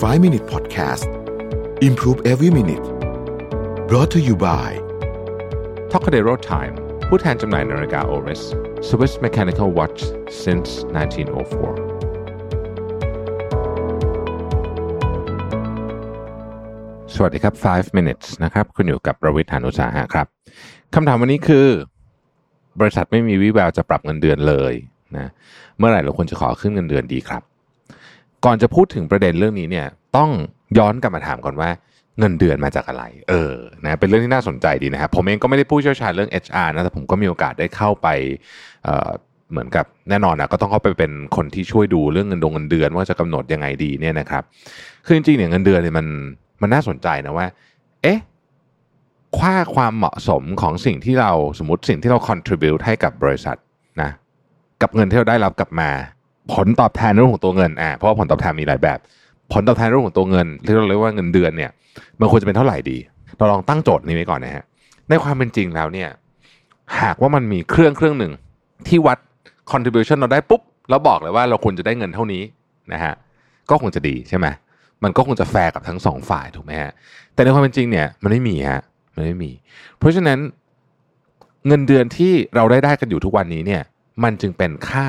5 Minute Podcast Improve Every Minute brought to you by t o c a d e r o Time ผู้แทนจำหน่ายนาฬิกา Oris Swiss Mechanical Watch since 1904 สวัสดีครับ 5 minutes นะครับ คุณอยู่กับประวิทยานุสาหะครับคำถามวันนี้คือ บริษัทไม่มีวิแววจะปรับเงินเดือนเลยนะ เมื่อไหร่เราควรจะขอขึ้นเงินเดือนดีครับ ก่อนจะพูดถึงประเด็นเรื่องนี้เนี่ยต้องย้อนกลับมาถามก่อนว่าเงินเดือนมาจากอะไร เออ นะ เป็นเรื่องที่น่าสนใจดีนะครับ ผมเองก็ไม่ได้ผู้เชี่ยวชาญเรื่อง HR นะ แต่ผมก็มีโอกาสได้เข้าไปเเหมือนกับแน่นอนนะก็ต้องเข้าไปเป็นคนที่ช่วยดูเรื่องเงินดงเงินเดือนว่าจะกำหนดยังไงดีเนี่ยนะครับ คือจริงๆเนี่ยเงินเดือนเนี่ยมันมันน่าสนใจนะว่า เอ๊ะ ค่าความเหมาะสมของสิ่งที่เราสมมติสิ่งที่เรา contribute ให้กับบริษัทนะ กับเงินที่เราได้รับกลับมา ผลตอบแทนเรื่องของตัวเงินอ่าเพราะว่าผลตอบแทนมีหลายแบบ ผลตอบแทนเรื่องของตัวเงินที่เราเรียกว่าเงินเดือนเนี่ยมันควรจะเป็นเท่าไหร่ดี เราลองตั้งโจทย์นี้ไว้ก่อนนะฮะในความเป็นจริงแล้วเนี่ยหากว่ามันมีเครื่องเครื่องหนึ่งที่วัด contribution เราได้ปุ๊บแล้วบอกเลยว่าเราควรจะได้เงินเท่านี้นะฮะก็คงจะดีใช่ไหมมันก็คงจะแฟร์กับทั้งสองฝ่ายถูกไหมฮะแต่ในความเป็นจริงเนี่ยมันไม่มีฮะมันไม่มี เพราะฉะนั้นเงินเดือนที่เราได้ได้กันอยู่ทุกวันนี้เนี่ยมันจึงเป็นค่า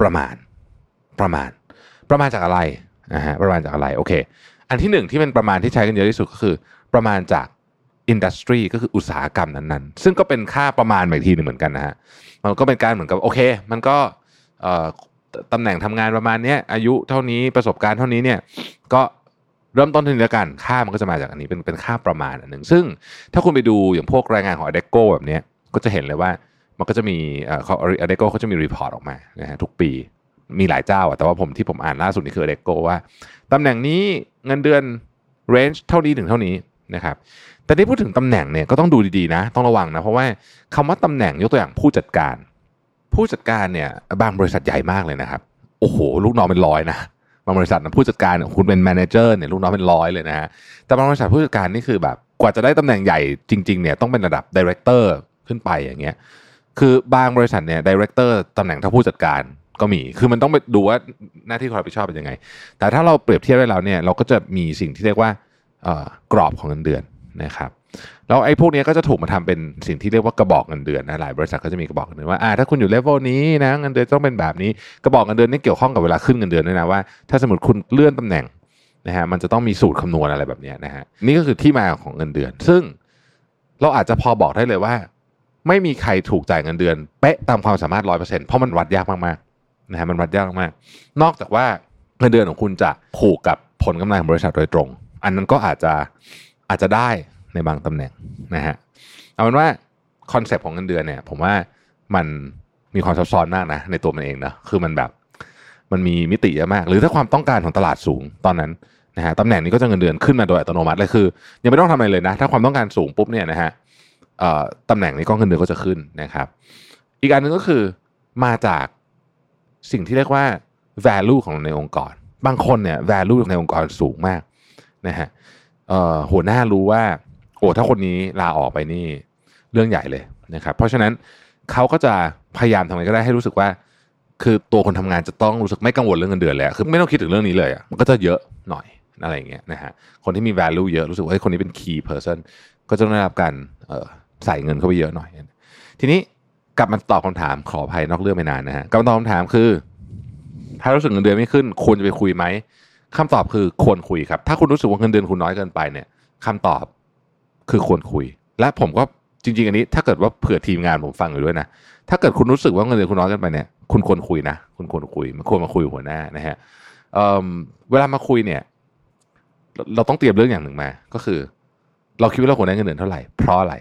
ประมาณ ประมาณ ประมาณจากอะไรนะฮะประมาณจากอะไรโอเค อันที่หนึ่งที่เป็นประมาณที่ใช้กันเยอะที่สุดก็คือ ประมาณจากอินดัสทรีก็คืออุตสาหกรรมนั้นๆ ซึ่งก็เป็นค่าประมาณอีกทีหนึ่งเหมือนกันนะฮะมันก็เป็นการเหมือนกับโอเค มันก็ตำแหน่งทำงานประมาณนี้อายุเท่านี้ประสบการณ์เท่านี้เนี่ยก็เริ่มต้นทีล้วกันค่ามันก็จะมาจากอันนี้เป็นเป็นค่าประมาณอันหนึ่งซึ่งถ้าคุณไปดูอย่างพวกรายงานของ Adecco แบบนี้ก็จะเห็นเลยว่ามันก็จะมีอ่อเขา Adecco เขาจะมีรีพอร์ตออกมานะฮะทุกปี มีหลายเจ้าอะแต่ว่าผมที่ผมอ่านล่าสุดนี่คือ Adecco ว่าตำแหน่งนี้เงินเดือน range เท่านี้ถึงเท่านี้นะครับแต่ที่พูดถึงตำแหน่งเนี่ยก็ต้องดูดีๆนะ ต้องระวังนะ เพราะว่าคำว่าตำแหน่งยกตัวอย่างผู้จัดการ ผู้จัดการเนี่ยบางบริษัทใหญ่มากเลยนะครับ โอ้โห ลูกน้องเป็นร้อยนะบางบริษัทนะผู้จัดการคุณเป็น manager เนี่ยลูกน้องเป็นร้อยเลยนะฮะแต่บางบริษัทผู้จัดการนี่คือแบบกว่าจะได้ตำแหน่งใหญ่จริงๆเนี่ยต้องเป็นระดับ director ขึ้นไปอย่างเงี้ยคือบางบริษัทเนี่ย director ตำแหน่งเท่าผู้จัดการ ก็มี คือมันต้องไปดูว่าหน้าที่ความรับผิดชอบเป็นยังไง แต่ถ้าเราเปรียบเทียบได้แล้วเนี่ยเราก็จะมีสิ่งที่เรียกว่ากรอบของเงินเดือนนะครับแล้วไอ้พวกนี้ก็จะถูกมาทำเป็นสิ่งที่เรียกว่ากระบอกเงินเดือนนะหลายบริษัทก็จะมีกระบอกเงินเดือนว่าอ่าถ้าคุณอยู่เลเวลนี้นะเงินเดือนต้องเป็นแบบนี้กระบอกเงินเดือนนี่เกี่ยวข้องกับเวลาขึ้นเงินเดือนด้วยนะว่าถ้าสมมติคุณเลื่อนตำแหน่งนะฮะมันจะต้องมีสูตรคำนวณอะไรแบบนี้นะฮะนี่ก็คือที่มาของเงินเดือน ซึ่งเราอาจจะพอบอกได้เลยว่า ไม่มีใครถูกจ่ายเงินเดือนเป๊ะตามความสามารถร้อยเปอร์เซ็นต์เพราะมันวัดยากมาก นะฮะมันวัดยากมาก นอกจากว่าเงินเดือนของคุณจะผูกกับผลกำไรของบริษัทโดยตรง อันนั้นก็อาจจะอาจจะได้ในบางตำแหน่งนะฮะเอาเป็นว่า concept ของเงินเดือนเนี่ย ผมว่ามันมีความซับซ้อนมากนะในตัวมันเองนะคือมันแบบมันมีมิติเยอะมาก หรือถ้าความต้องการของตลาดสูงตอนนั้นนะฮะตำแหน่งนี้ก็จะเงินเดือนขึ้นมาโดยอัตโนมัติเลยคือ ยังไม่ต้องทำอะไรเลยนะ ถ้าความต้องการสูงปุ๊บเนี่ยนะฮะตำแหน่งนี้ก็เงินเดือนก็จะขึ้นนะครับ อีกอันหนึงก็คือมาจาก สิ่งที่เรียกว่า value ของในองค์กร บางคนเนี่ย value ในองค์กรสูงมากนะฮะหัวหน้ารู้ว่า โอ้ถ้าคนนี้ลาออกไปนี่เรื่องใหญ่เลยนะครับ เพราะฉะนั้นเขาก็จะพยายามทำอะไรก็ได้ให้รู้สึกว่า คือตัวคนทำงานจะต้องรู้สึกไม่กังวลเรื่องเงินเดือนเลยคือไม่ต้องคิดถึงเรื่องนี้เลยอะมันก็จะเยอะหน่อยอะไรอย่างเงี้ยนะฮะคนที่มี value เยอะรู้สึกว่าเฮ้คนนี้เป็น key person ก็จะได้รับการใส่เงินเข้าไปเยอะหน่อย ทีนี้ กลับมาตอบคำถามขออภัยนอกเรื่องไปนานนะฮะกลับมาตอบคำถามคือ ถ้ารู้สึกเงินเดือนไม่ขึ้นควรจะไปคุยไหมคำตอบคือควรคุยครับ ถ้าคุณรู้สึกว่าเงินเดือนคุณน้อยเกินไปเนี่ยคำตอบคือควรคุย และผมก็จริง ๆ อันนี้ ถ้าเกิดว่าเผื่อทีมงานผมฟังอยู่ด้วยนะถ้าเกิดคุณรู้สึกว่าเงินเดือนคุณน้อยเกินไปเนี่ยคุณควรคุยนะคุณควรคุยมันควรมาคุยกับหัวหน้านะฮะเเวลามาคุยเนี่ย เราต้องเตรียมเรื่องอย่างหนึ่งมา ก็คือ เราคิดว่าเราควรได้เงินเดือนเท่าไหร่เพราะอะไร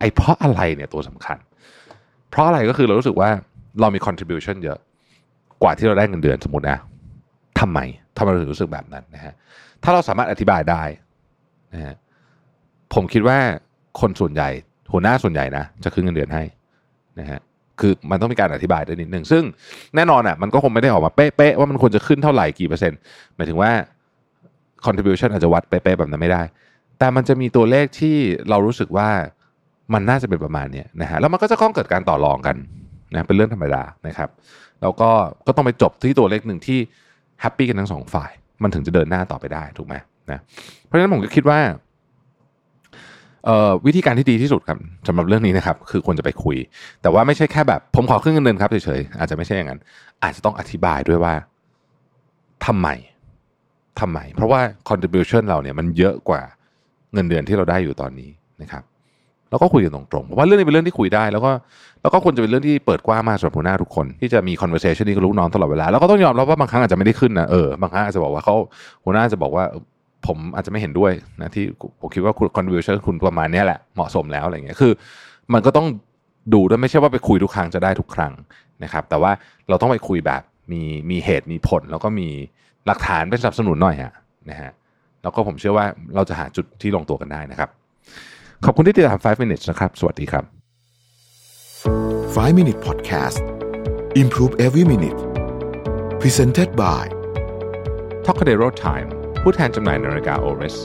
ไอ้เพราะอะไรเนี่ยตัวสำคัญ เพราะอะไรก็คือเรารู้สึกว่าเรามี contribution เยอะกว่าที่เราได้เงินเดือนสมมตินะทำไมทำไมเราถึงรู้สึกแบบนั้นนะฮะถ้าเราสามารถอธิบายได้นะฮะผมคิดว่าคนส่วนใหญ่ หัวหน้าส่วนใหญ่นะจะขึ้นเงินเดือนให้นะฮะคือมันต้องมีการอธิบายด้วยนิดหนึ่งซึ่งแน่นอนอะมันก็คงไม่ได้ออกมาเป๊ะๆว่ามันควรจะขึ้นเท่าไหร่กี่เปอร์เซ็นต์หมายถึงว่า contribution อาจจะวัดเป๊ะๆแบบนั้นไม่ได้ แต่มันจะมีตัวเลขที่เรารู้สึกว่า มันน่าจะเป็นประมาณนี้นะฮะแล้วมันก็จะต้องเกิดการต่อรองกันนะเป็นเรื่องธรรมดานะครับ แล้วก็ก็ต้องไปจบที่ตัวเลขหนึ่งที่แฮปปี้กันทั้งสองฝ่าย มันถึงจะเดินหน้าต่อไปได้ถูกไหมนะเพราะฉะนั้นผมก็คิดว่าวิธีการที่ดีที่สุดครับสำหรับเรื่องนี้นะครับ คือควรจะไปคุย แต่ว่าไม่ใช่แค่แบบ ผมขอขึ้นเงินเดือนครับเฉยๆอาจจะไม่ใช่อย่างนั้น อาจจะต้องอธิบายด้วยว่าทำไมทำไม เพราะว่า contribution เราเนี่ยมันเยอะกว่าเงินเดือนที่เราได้อยู่ตอนนี้นะครับ แล้วก็คุยกันตรงๆเพราะว่าเรื่องนี้เป็นเรื่องที่คุยได้ แล้วก็แล้วก็ควรจะเป็นเรื่องที่เปิดกว้างมากสำหรับหัวหน้าทุกคน ที่จะมี conversation นี้กับลูกน้องตลอดเวลาแล้วก็ต้องยอมรับว่าบางครั้งอาจจะไม่ได้ขึ้นนะเออบางครั้งอาจจะบอกว่าเขาหัวหน้าจะบอกว่าผมอาจจะไม่เห็นด้วยนะที่ผมคิดว่าคุณ contribution คุณประมาณนี้แหละเหมาะสมแล้วอะไรเงี้ยคือ มันก็ต้องดูด้วยไม่ใช่ว่าไปคุยทุกครั้งจะได้ทุกครั้งนะครับ แต่ว่าเราต้องไปคุยแบบมีมีเหตุมีผล แล้วก็มีหลักฐานเป็นสนับสนุนหน่อยฮะนะฮะแล้วก็ผมเชื่อว่าเราจะหาจุดที่ลงตัวกันได้นะครับ ขอบคุณที่ติดตาม 5 minutes นะครับ สวัสดีครับ 5 Minute Podcast Improve Every Minute Presented by t o c a d e r o Time ผู้แทนจำหน่ายนาฬิกา Oris